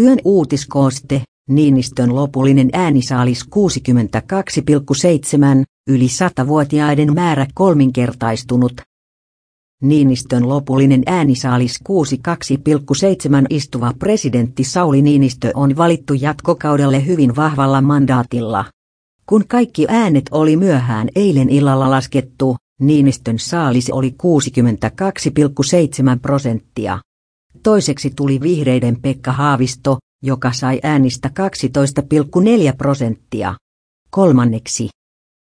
Yön uutiskooste, Niinistön lopullinen äänisaalis 62,7, yli satavuotiaiden määrä kolminkertaistunut. Niinistön lopullinen äänisaalis 62,7 istuva presidentti Sauli Niinistö on valittu jatkokaudelle hyvin vahvalla mandaatilla. Kun kaikki äänet oli myöhään eilen illalla laskettu, Niinistön saalis oli 62,7 prosenttia. Toiseksi tuli vihreiden Pekka Haavisto, joka sai äänistä 12,4 prosenttia. Kolmanneksi